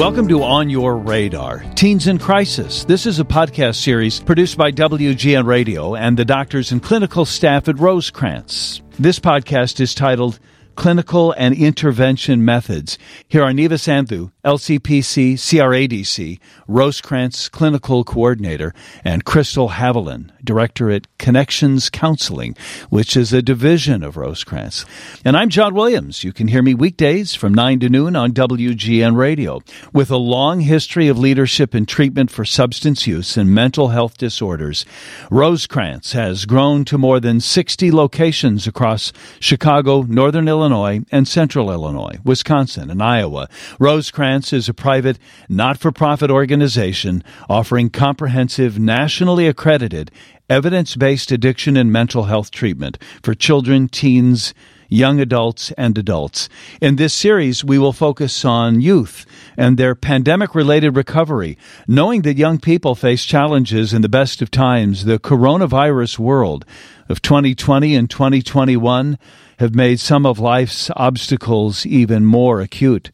Welcome to On Your Radar, Teens in Crisis. This is a podcast series produced by WGN Radio and the doctors and clinical staff at Rosecrance. This podcast is titled Clinical and Intervention Methods. Here are Neeva Sandhu, LCPC, CRADC, Rosecrance Clinical Coordinator, and Krystle Haviland, Director at Connections Counseling, which is a division of Rosecrance. And I'm John Williams. You can hear me weekdays from 9 to noon on WGN Radio. With a long history of leadership and treatment for substance use and mental health disorders, Rosecrance has grown to more than 60 locations across Chicago, Northern Illinois, and Central Illinois, Wisconsin, and Iowa. Rosecrance is a private, not for profit organization offering comprehensive, nationally accredited, evidence based addiction and mental health treatment for children, teens, young adults, and adults. In this series, we will focus on youth and their pandemic related recovery. Knowing that young people face challenges in the best of times, the coronavirus world of 2020 and 2021 have made some of life's obstacles even more acute.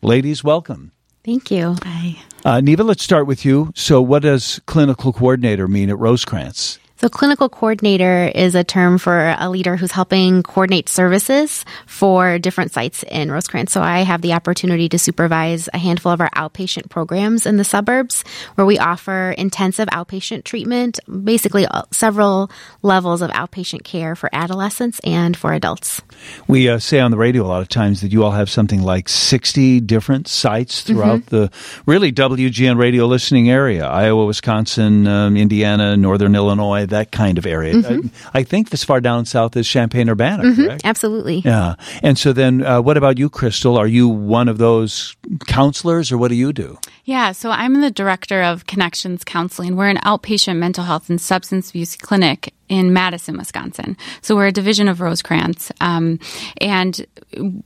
Ladies, welcome. Thank you. Hi. Uh, Neeva, let's start with you. So, what does clinical coordinator mean at Rosecrance? So, clinical coordinator is a term for a leader who's helping coordinate services for different sites in Rosecrance. So, I have the opportunity to supervise a handful of our outpatient programs in the suburbs where we offer intensive outpatient treatment, basically uh, several levels of outpatient care for adolescents and for adults. We uh, say on the radio a lot of times that you all have something like 60 different sites throughout mm-hmm. the really WGN radio listening area Iowa, Wisconsin, um, Indiana, Northern Illinois that kind of area. Mm-hmm. I, I, think as far down south as Champaign Urbana, mm-hmm. correct? Absolutely. Yeah. And so then, uh, what about you, Krystle? Are you one of those counselors, or what do you do? Yeah, so I'm the director of Connections Counseling. We're an outpatient mental health and substance abuse clinic in Madison, Wisconsin. So we're a division of Rosecrance. Um, and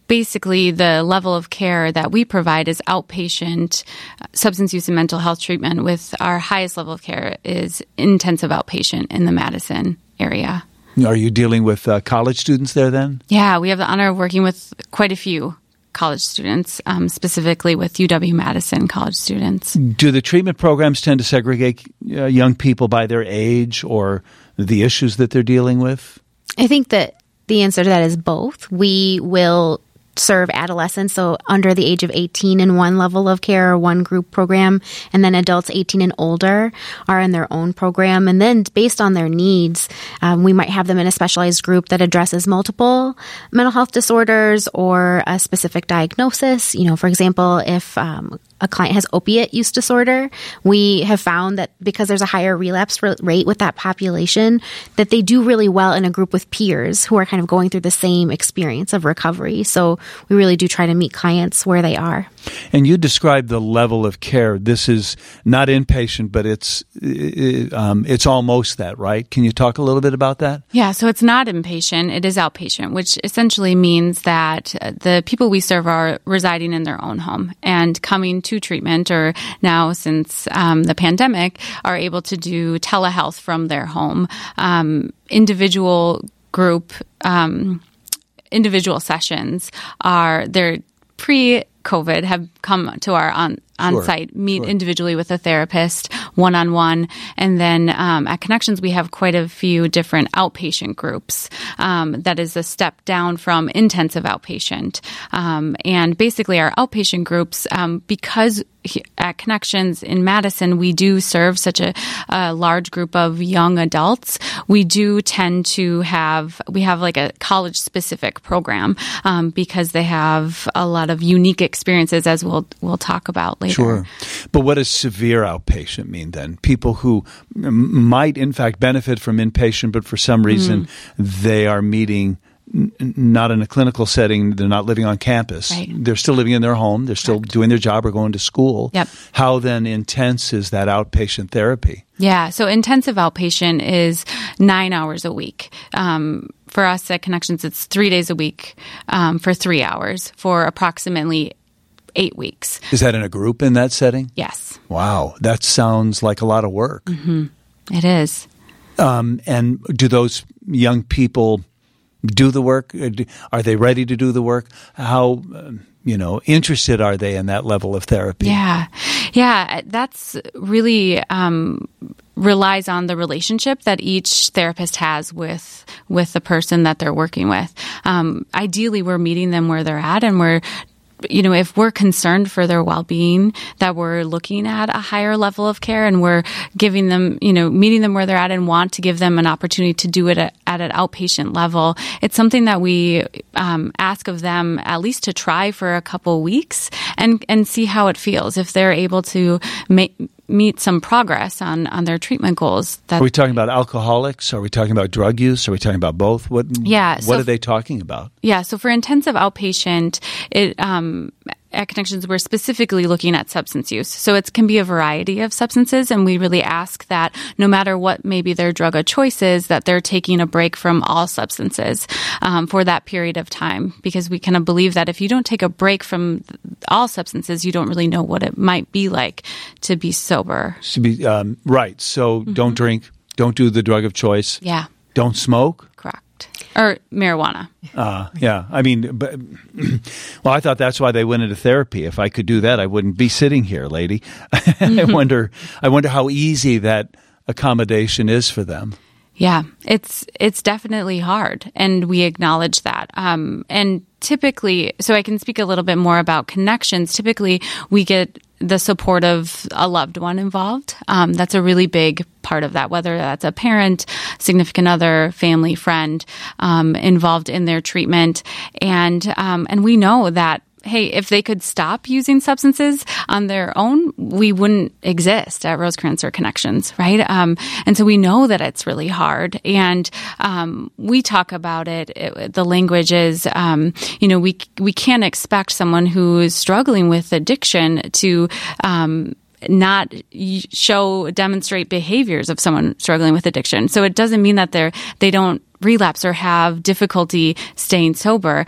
basically, the level of care that we provide is outpatient substance use and mental health treatment, with our highest level of care is intensive outpatient in the Madison area. Are you dealing with uh, college students there then? Yeah, we have the honor of working with quite a few college students, um, specifically with UW Madison college students. Do the treatment programs tend to segregate uh, young people by their age or the issues that they're dealing with? I think that the answer to that is both. We will serve adolescents, so under the age of 18 in one level of care or one group program, and then adults 18 and older are in their own program. And then based on their needs, um, we might have them in a specialized group that addresses multiple mental health disorders or a specific diagnosis. You know, for example, if um, a client has opiate use disorder, we have found that because there's a higher relapse rate with that population, that they do really well in a group with peers who are kind of going through the same experience of recovery. So we really do try to meet clients where they are. And you described the level of care. This is not inpatient, but it's um, it's almost that, right? Can you talk a little bit about that? Yeah, so it's not inpatient; it is outpatient, which essentially means that the people we serve are residing in their own home and coming to treatment, or now since um, the pandemic, are able to do telehealth from their home. Um, individual group um, individual sessions are they're pre COVID have come to our on on sure, site, meet sure. individually with a therapist, one on one. And then um, at Connections, we have quite a few different outpatient groups. Um, that is a step down from intensive outpatient. Um, and basically, our outpatient groups, um, because at Connections in Madison, we do serve such a, a, large group of young adults. We do tend to have, we have like a college specific program um, because they have a lot of unique experiences, as we'll, we'll talk about later. Sure. But what does severe outpatient mean then? People who might, in fact, benefit from inpatient, but for some reason mm. they are meeting not in a clinical setting. They're not living on campus. Right. They're still living in their home. They're still Correct. doing their job or going to school. Yep. How then intense is that outpatient therapy? Yeah. So intensive outpatient is nine hours a week. Um, for us at Connections, it's three days a week um, for three hours for approximately eight weeks. Is that in a group in that setting? Yes. Wow, that sounds like a lot of work. Mm-hmm. It is. Um, and do those young people do the work? Uh, are they ready to do the work? How, um, you know, interested are they in that level of therapy? Yeah. Yeah. That's really, um, relies on the relationship that each therapist has with with the person that they're working with. Um, ideally, we're meeting them where they're at, and we're you know, if we're concerned for their well-being, that we're looking at a higher level of care and we're giving them, you know, meeting them where they're at and want to give them an opportunity to do it at, at an outpatient level, it's something that we um, ask of them at least to try for a couple weeks and and see how it feels. If they're able to make meet some progress on, on their treatment goals. That, are we talking about alcoholics? Are we talking about drug use? Are we talking about both? What, yeah, what so are they talking about? Yeah, so for intensive outpatient, it um, at Connections, we're specifically looking at substance use. So it can be a variety of substances, and we really ask that no matter what maybe their drug of choice is, that they're taking a break from all substances um, for that period of time. Because we kind of believe that if you don't take a break from all substances, you don't really know what it might be like to be sober. To be um, right. So mm-hmm. don't drink. Don't do the drug of choice. Yeah. Don't smoke. Or marijuana. Uh, yeah. I mean, but, well, I thought that's why they went into therapy. If I could do that, I wouldn't be sitting here, lady. Mm-hmm. I wonder, I wonder how easy that accommodation is for them. Yeah, it's it's definitely hard, and we acknowledge that. Um, and typically, so I can speak a little bit more about connections. Typically, we get the support of a loved one involved. Um, that's a really big part of that, whether that's a parent, significant other, family, friend um, involved in their treatment. And, um, and we know that hey, if they could stop using substances on their own, we wouldn't exist at Rosecrance or Connections, right? Um, and so we know that it's really hard, and um, we talk about it. it the language is, um, you know, we we can't expect someone who is struggling with addiction to um, not show demonstrate behaviors of someone struggling with addiction. So it doesn't mean that they're they don't relapse or have difficulty staying sober.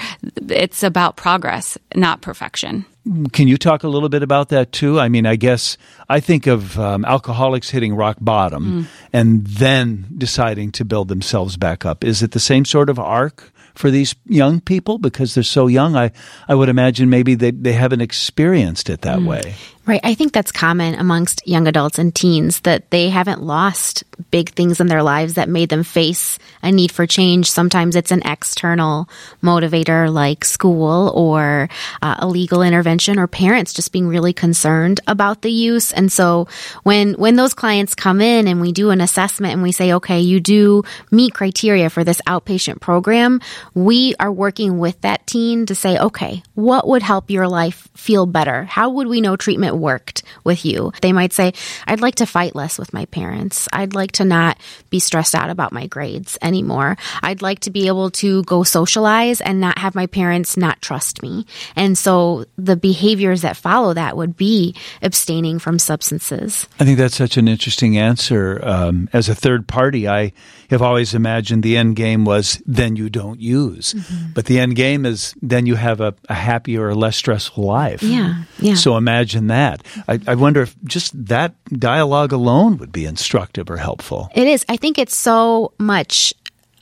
It's about progress, not perfection. Can you talk a little bit about that too? I mean, I guess I think of um, alcoholics hitting rock bottom mm. and then deciding to build themselves back up. Is it the same sort of arc for these young people because they're so young? I, I would imagine maybe they, they haven't experienced it that mm. way. Right. I think that's common amongst young adults and teens that they haven't lost big things in their lives that made them face a need for change. Sometimes it's an external motivator like school or uh, a legal intervention or parents just being really concerned about the use. And so when, when those clients come in and we do an assessment and we say, okay, you do meet criteria for this outpatient program, we are working with that teen to say, okay, what would help your life feel better? How would we know treatment worked with you. They might say, I'd like to fight less with my parents. I'd like to not be stressed out about my grades anymore. I'd like to be able to go socialize and not have my parents not trust me. And so the behaviors that follow that would be abstaining from substances. I think that's such an interesting answer. Um, as a third party, I have always imagined the end game was then you don't use. Mm-hmm. But the end game is then you have a, a happier or less stressful life. Yeah. Yeah. So imagine that that. I, I wonder if just that dialogue alone would be instructive or helpful. It is. I think it's so much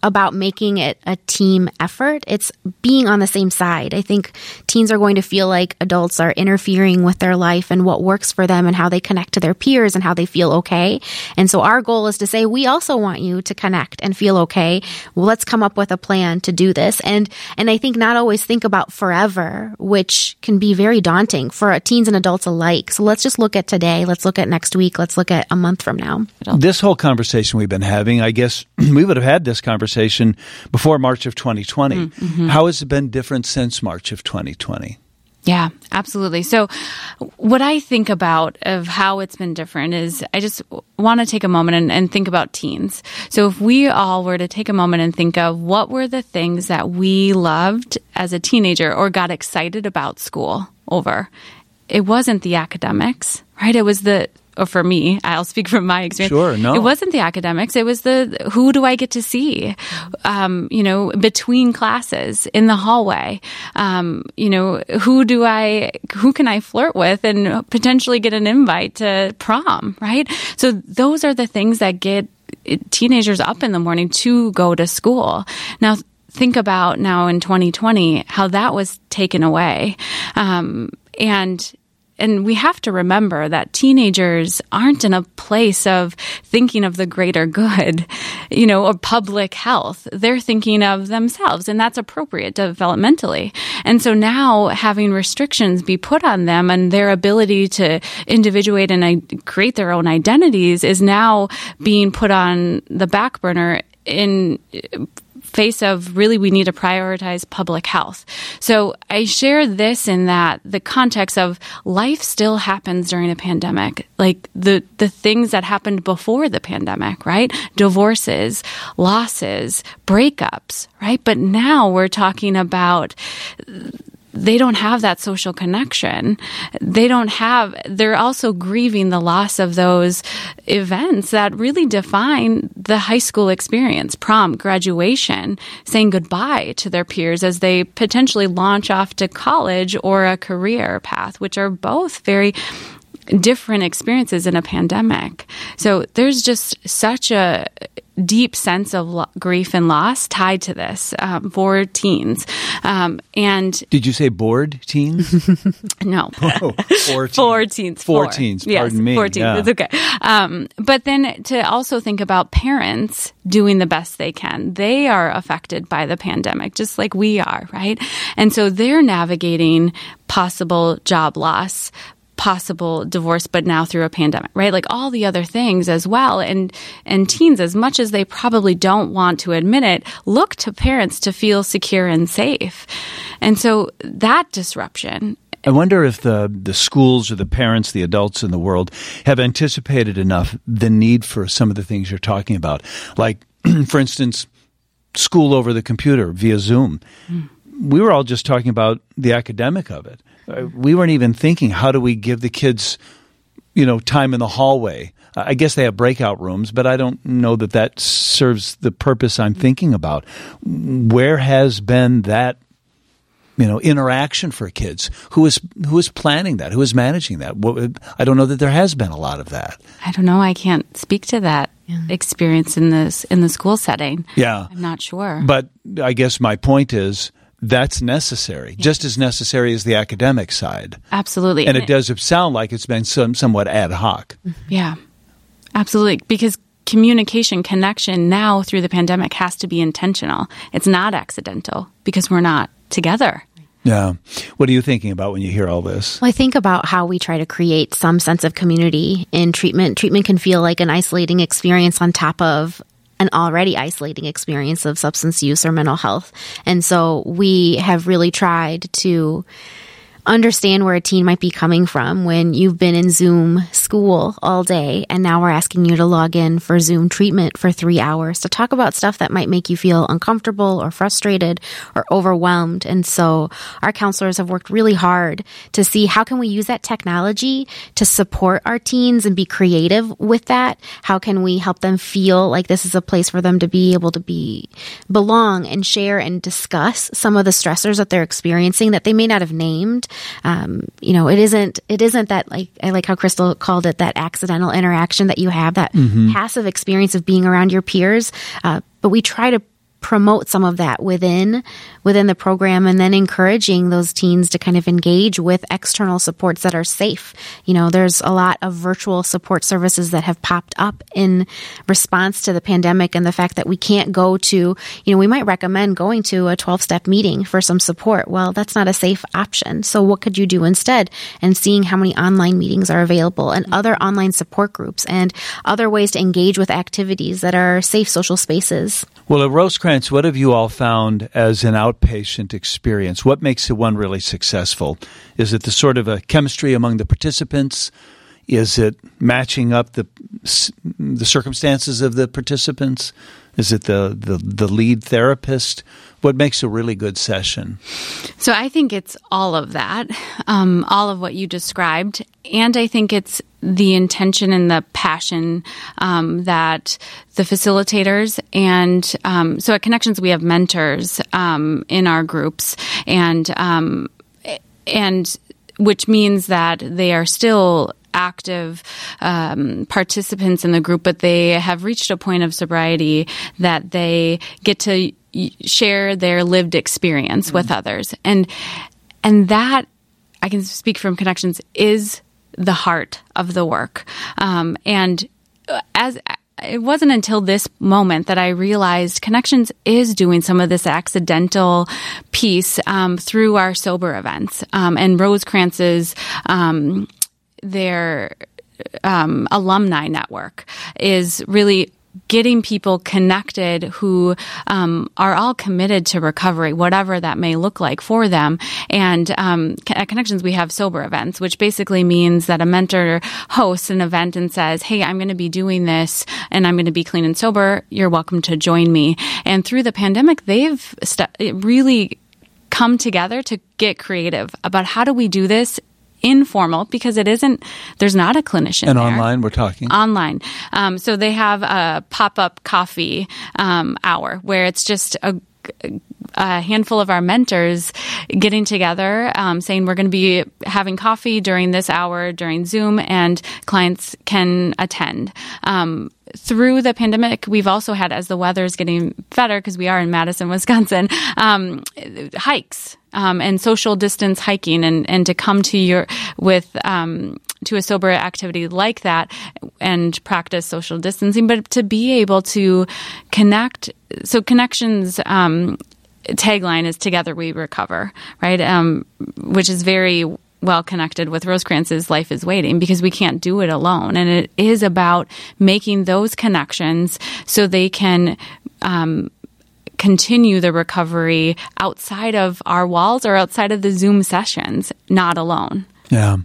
about making it a team effort. It's being on the same side. I think teens are going to feel like adults are interfering with their life and what works for them and how they connect to their peers and how they feel okay. And so our goal is to say, we also want you to connect and feel okay. Well, let's come up with a plan to do this. And, and I think not always think about forever, which can be very daunting for teens and adults alike. So let's just look at today. Let's look at next week. Let's look at a month from now. This whole conversation we've been having, I guess we would have had this conversation conversation before March of 2020. Mm, mm-hmm. How has it been different since March of 2020? Yeah, absolutely. So, what I think about of how it's been different is I just want to take a moment and, and, think about teens. So, if we all were to take a moment and think of what were the things that we loved as a teenager or got excited about school over, it wasn't the academics, right? It was the for me, I'll speak from my experience. Sure, no. It wasn't the academics. It was the who do I get to see, um, you know, between classes in the hallway. Um, you know, who do I, who can I flirt with and potentially get an invite to prom, right? So those are the things that get teenagers up in the morning to go to school. Now, think about now in 2020 how that was taken away. Um, and and we have to remember that teenagers aren't in a place of thinking of the greater good, you know, or public health. They're thinking of themselves, and that's appropriate developmentally. And so now having restrictions be put on them and their ability to individuate and uh, create their own identities is now being put on the back burner in face of really we need to prioritize public health. So I share this in that the context of life still happens during a pandemic. Like the the things that happened before the pandemic, right? Divorces, losses, breakups, right? But now we're talking about they don't have that social connection. They don't have, they're also grieving the loss of those events that really define the high school experience, prom, graduation, saying goodbye to their peers as they potentially launch off to college or a career path, which are both very different experiences in a pandemic. So there's just such a deep sense of lo- grief and loss tied to this um, for teens. Um, and did you say bored teens? no, oh, four teens. Four teens. Four, four. teens. Pardon yes, me. Four teens. Yeah. It's okay. Um, but then to also think about parents doing the best they can. They are affected by the pandemic, just like we are, right? And so they're navigating possible job loss, possible divorce, but now through a pandemic, right? Like all the other things as well. And, and teens, as much as they probably don't want to admit it, look to parents to feel secure and safe. And so that disruption I wonder if the the schools or the parents, the adults in the world have anticipated enough the need for some of the things you're talking about. Like, for instance, school over the computer via Zoom. Mm. We were all just talking about the academic of it. Uh, we weren't even thinking how do we give the kids, you know, time in the hallway. I guess they have breakout rooms, but I don't know that that serves the purpose I'm thinking about. Where has been that you know interaction for kids? Who is who is planning that? Who is managing that? I don't know that there has been a lot of that. I don't know. I can't speak to that yeah. experience in this in the school setting. Yeah. I'm not sure. But i guess my point is that's necessary, yes. just as necessary as the academic side. Absolutely. And it does sound like it's been some, somewhat ad hoc. Yeah, absolutely. Because communication, connection now through the pandemic has to be intentional. It's not accidental because we're not together. Yeah. What are you thinking about when you hear all this? Well, I think about how we try to create some sense of community in treatment. Treatment can feel like an isolating experience on top of an already isolating experience of substance use or mental health. And so we have really tried to understand where a teen might be coming from when you've been in Zoom school all day and now we're asking you to log in for Zoom treatment for three hours to talk about stuff that might make you feel uncomfortable or frustrated or overwhelmed. And so our counselors have worked really hard to see how can we use that technology to support our teens and be creative with that? How can we help them feel like this is a place for them to be able to be belong and share and discuss some of the stressors that they're experiencing that they may not have named um, you know, it isn't it isn't that like I like how Krystle called it that accidental interaction that you have that mm-hmm. passive experience of being around your peers. Uh, but we try to promote some of that within within the program and then encouraging those teens to kind of engage with external supports that are safe. You know, there's a lot of virtual support services that have popped up in response to the pandemic and the fact that we can't go to, you know, we might recommend going to a 12 step meeting for some support. Well, that's not a safe option. So what could you do instead? And seeing how many online meetings are available and other online support groups and other ways to engage with activities that are safe social spaces. Well, at What have you all found as an outpatient experience? What makes one really successful? Is it the sort of a chemistry among the participants? Is it matching up the the circumstances of the participants? Is it the, the, the lead therapist? What makes a really good session? So I think it's all of that, um, all of what you described. And I think it's the intention and the passion um, that the facilitators and um, so at Connections we have mentors um, in our groups and um, and which means that they are still active um, participants in the group, but they have reached a point of sobriety that they get to share their lived experience mm-hmm. with others. And, and that I can speak from connections is the heart of the work. Um, and as it wasn't until this moment that I realized Connections is doing some of this accidental piece um, through our sober events um, and Rosecrance's um, their um, alumni network is really getting people connected who um, are all committed to recovery, whatever that may look like for them. And um, at Connections, we have sober events, which basically means that a mentor hosts an event and says, "Hey, I'm going to be doing this, and I'm going to be clean and sober. You're welcome to join me." And through the pandemic, they've st- really come together to get creative about how do we do this informal because it isn't there's not a clinician and there. online we're talking online um, so they have a pop-up coffee um, hour where it's just a a handful of our mentors getting together, um, saying we're going to be having coffee during this hour during Zoom, and clients can attend. Um, through the pandemic, we've also had, as the weather is getting better, because we are in Madison, Wisconsin, um, hikes um, and social distance hiking, and, and to come to your with um, to a sober activity like that and practice social distancing, but to be able to connect. So connections um, tagline is "Together We Recover," right? Um, which is very well connected with Rosecrance's Life is Waiting because we can't do it alone. And it is about making those connections so they can um, continue the recovery outside of our walls or outside of the Zoom sessions, not alone. Yeah.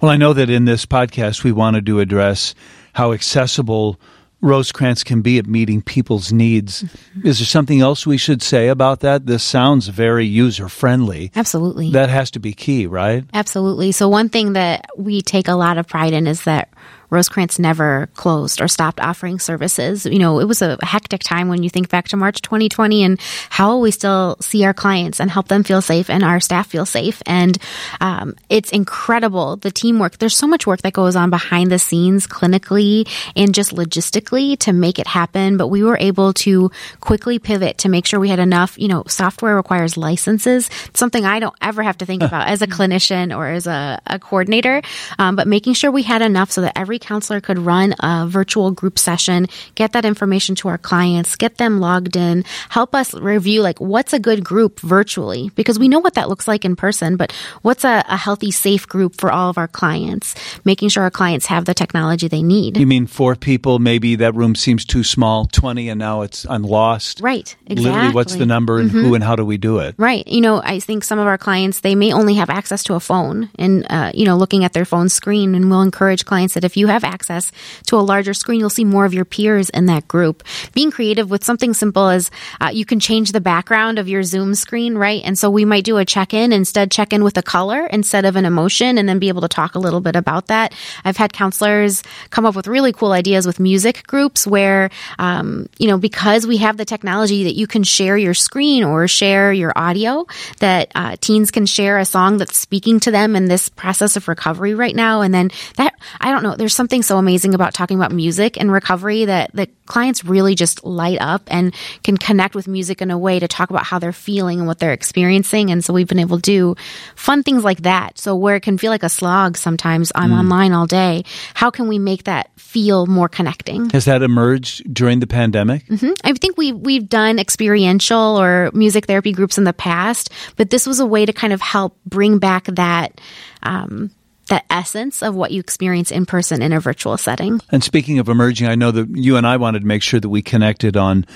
Well, I know that in this podcast, we wanted to address how accessible Rosecrance can be at meeting people's needs. Mm-hmm. Is there something else we should say about that? This sounds very user friendly. Absolutely. That has to be key, right? Absolutely. So, one thing that we take a lot of pride in is that Rosecrance never closed or stopped offering services. You know, it was a hectic time when you think back to March 2020 and how we still see our clients and help them feel safe and our staff feel safe. And um, it's incredible the teamwork. There's so much work that goes on behind the scenes clinically and just logistically to make it happen. But we were able to quickly pivot to make sure we had enough. You know, software requires licenses. It's something I don't ever have to think about as a clinician or as a, a coordinator. Um, but making sure we had enough so that every every counselor could run a virtual group session, get that information to our clients, get them logged in, help us review like what's a good group virtually because we know what that looks like in person, but what's a, a healthy, safe group for all of our clients, making sure our clients have the technology they need. You mean four people, maybe that room seems too small, 20 and now it's I'm lost. Right. Exactly. Literally what's the number and mm-hmm. who and how do we do it? Right. You know, I think some of our clients, they may only have access to a phone and, uh, you know, looking at their phone screen and we'll encourage clients that if you have access to a larger screen, you'll see more of your peers in that group. Being creative with something simple as uh, you can change the background of your Zoom screen, right? And so we might do a check in instead, check in with a color instead of an emotion, and then be able to talk a little bit about that. I've had counselors come up with really cool ideas with music groups where, um, you know, because we have the technology that you can share your screen or share your audio, that uh, teens can share a song that's speaking to them in this process of recovery right now. And then that, I don't know, there's something so amazing about talking about music and recovery that the clients really just light up and can connect with music in a way to talk about how they're feeling and what they're experiencing. And so we've been able to do fun things like that. So where it can feel like a slog sometimes, I'm mm. online all day. How can we make that feel more connecting? Has that emerged during the pandemic? Mm-hmm. I think we we've done experiential or music therapy groups in the past, but this was a way to kind of help bring back that um, that essence of what you experience in person in a virtual setting. And speaking of emerging, I know that you and I wanted to make sure that we connected on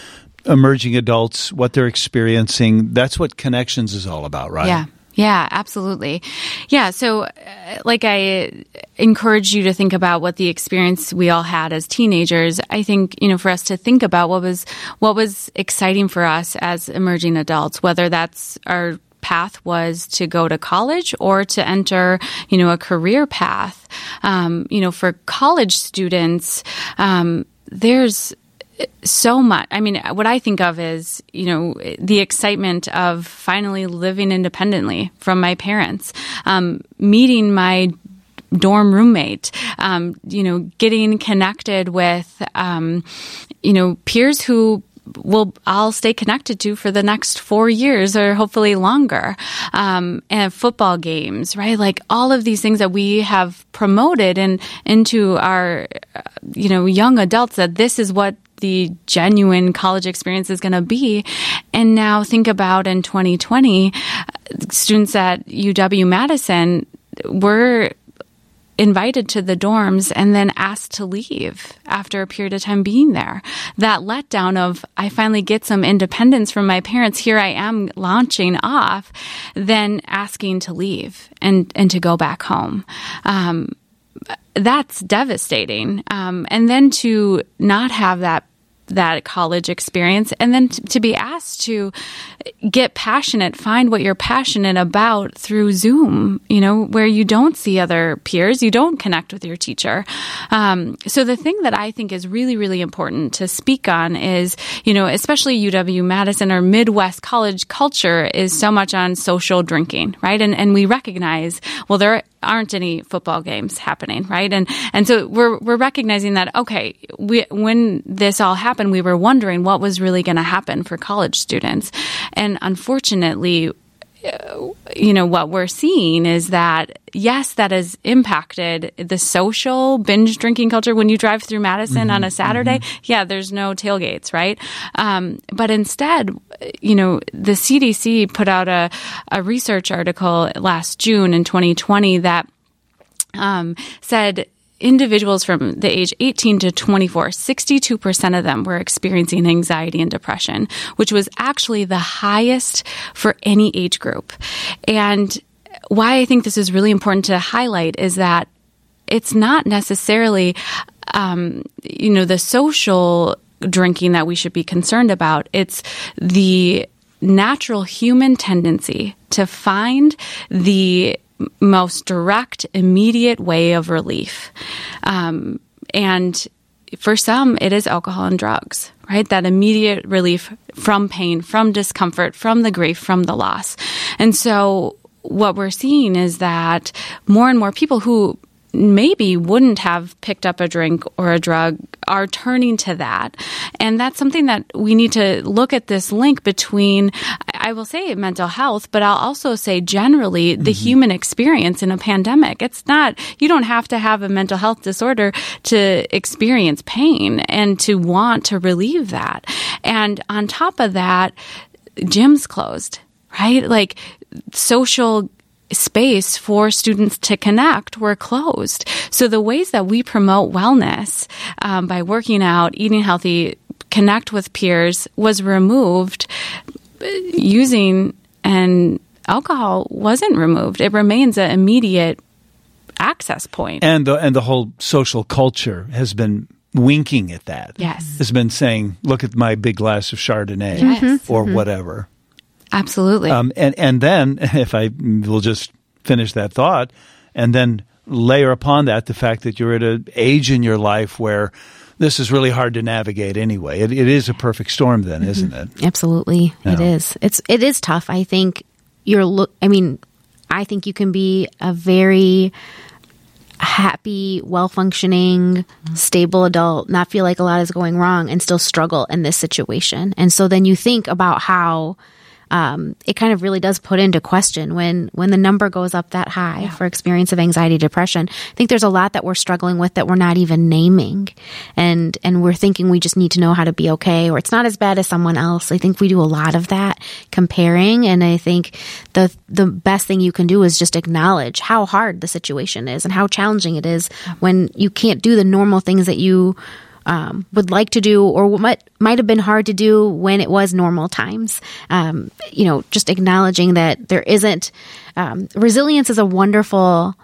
emerging adults, what they're experiencing. That's what connections is all about, right? Yeah. Yeah, absolutely. Yeah, so uh, like I encourage you to think about what the experience we all had as teenagers. I think, you know, for us to think about what was what was exciting for us as emerging adults, whether that's our path was to go to college or to enter, you know, a career path. Um, you know, for college students, um, there's so much. I mean, what I think of is, you know, the excitement of finally living independently from my parents, um, meeting my dorm roommate, um, you know, getting connected with, um, you know, peers who will I'll stay connected to for the next four years or hopefully longer. Um, and football games, right? Like all of these things that we have promoted and into our, uh, you know, young adults that this is what the genuine college experience is going to be. And now think about in 2020, students at UW Madison were invited to the dorms and then asked to leave after a period of time being there. That letdown of, I finally get some independence from my parents, here I am launching off, then asking to leave and, and to go back home. Um, that's devastating. Um, and then to not have that that college experience and then t- to be asked to get passionate, find what you're passionate about through Zoom, you know, where you don't see other peers, you don't connect with your teacher. Um, so the thing that I think is really, really important to speak on is, you know, especially UW Madison or Midwest college culture is so much on social drinking, right? And, and we recognize, well, there aren't any football games happening, right? And and so we're we're recognizing that okay, we when this all happened, we were wondering what was really going to happen for college students, and unfortunately. You know what we're seeing is that yes that has impacted the social binge drinking culture. When you drive through madison mm-hmm, on a saturday mm-hmm. yeah there's no tailgates right? Um, but instead you know the cdc put out a, a research article last june in 2020 that um, said individuals from the age 18 to 24, 62% of them were experiencing anxiety and depression, which was actually the highest for any age group. And why I think this is really important to highlight is that it's not necessarily, um, you know, the social drinking that we should be concerned about. It's the natural human tendency to find the most direct, immediate way of relief. Um, and for some, it is alcohol and drugs, right? That immediate relief from pain, from discomfort, from the grief, from the loss. And so what we're seeing is that more and more people who maybe wouldn't have picked up a drink or a drug are turning to that. And that's something that we need to look at this link between, I will say mental health, but I'll also say generally the mm-hmm. human experience in a pandemic. It's not, you don't have to have a mental health disorder to experience pain and to want to relieve that. And on top of that, gyms closed, right? Like social space for students to connect were closed. So the ways that we promote wellness um, by working out, eating healthy, connect with peers was removed using and alcohol wasn't removed. It remains an immediate access point. And the, and the whole social culture has been winking at that. Yes. Has been saying, look at my big glass of Chardonnay yes. or mm-hmm. whatever. Absolutely. Um, and and then if I will just finish that thought, and then layer upon that the fact that you're at an age in your life where this is really hard to navigate anyway. It, it is a perfect storm, then, mm-hmm. isn't it? Absolutely, it is. It's it is tough. I think you're look. I mean, I think you can be a very happy, well functioning, stable adult, not feel like a lot is going wrong, and still struggle in this situation. And so then you think about how um, it kind of really does put into question when when the number goes up that high yeah. for experience of anxiety depression. I think there's a lot that we're struggling with that we're not even naming, and and we're thinking we just need to know how to be okay or it's not as bad as someone else. I think we do a lot of that comparing, and I think the the best thing you can do is just acknowledge how hard the situation is and how challenging it is when you can't do the normal things that you um, would like to do or what might have been hard to do when it was normal times. Um, you know, just acknowledging that there isn't um, resilience is a wonderful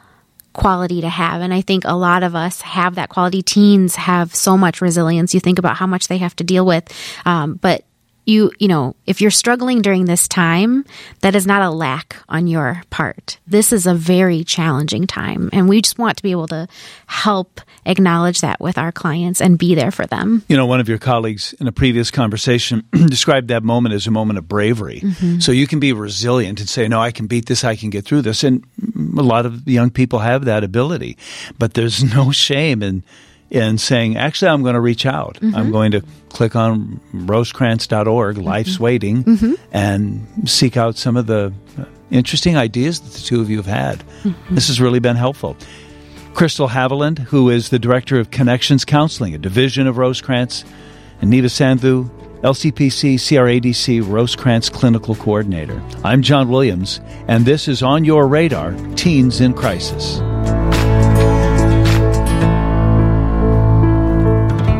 quality to have. And I think a lot of us have that quality. Teens have so much resilience. You think about how much they have to deal with. Um, but you you know if you're struggling during this time that is not a lack on your part. This is a very challenging time and we just want to be able to help acknowledge that with our clients and be there for them. You know one of your colleagues in a previous conversation described that moment as a moment of bravery. Mm-hmm. so you can be resilient and say no i can beat this. I can get through this. And a lot of young people have that ability but there's no shame in in saying, actually, I'm going to reach out. Mm-hmm. I'm going to click on rosecrance.org, Life's Mm-hmm. Waiting, and seek out some of the uh, interesting ideas that the two of you have had. Mm-hmm. This has really been helpful. Krystle Haviland, who is the Director of Connections Counseling, a division of Rosecrance, and Neeva Sandhu, LCPC CRADC Rosecrance Clinical Coordinator. I'm John Williams, and this is On Your Radar Teens in Crisis.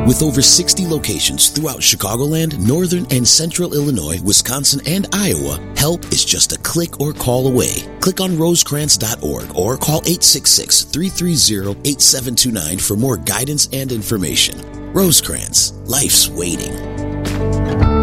With over 60 locations throughout Chicagoland, Northern and Central Illinois, Wisconsin, and Iowa, help is just a click or call away. Click on rosecrance.org or call 866 330 8729 for more guidance and information. Rosecrance, life's waiting.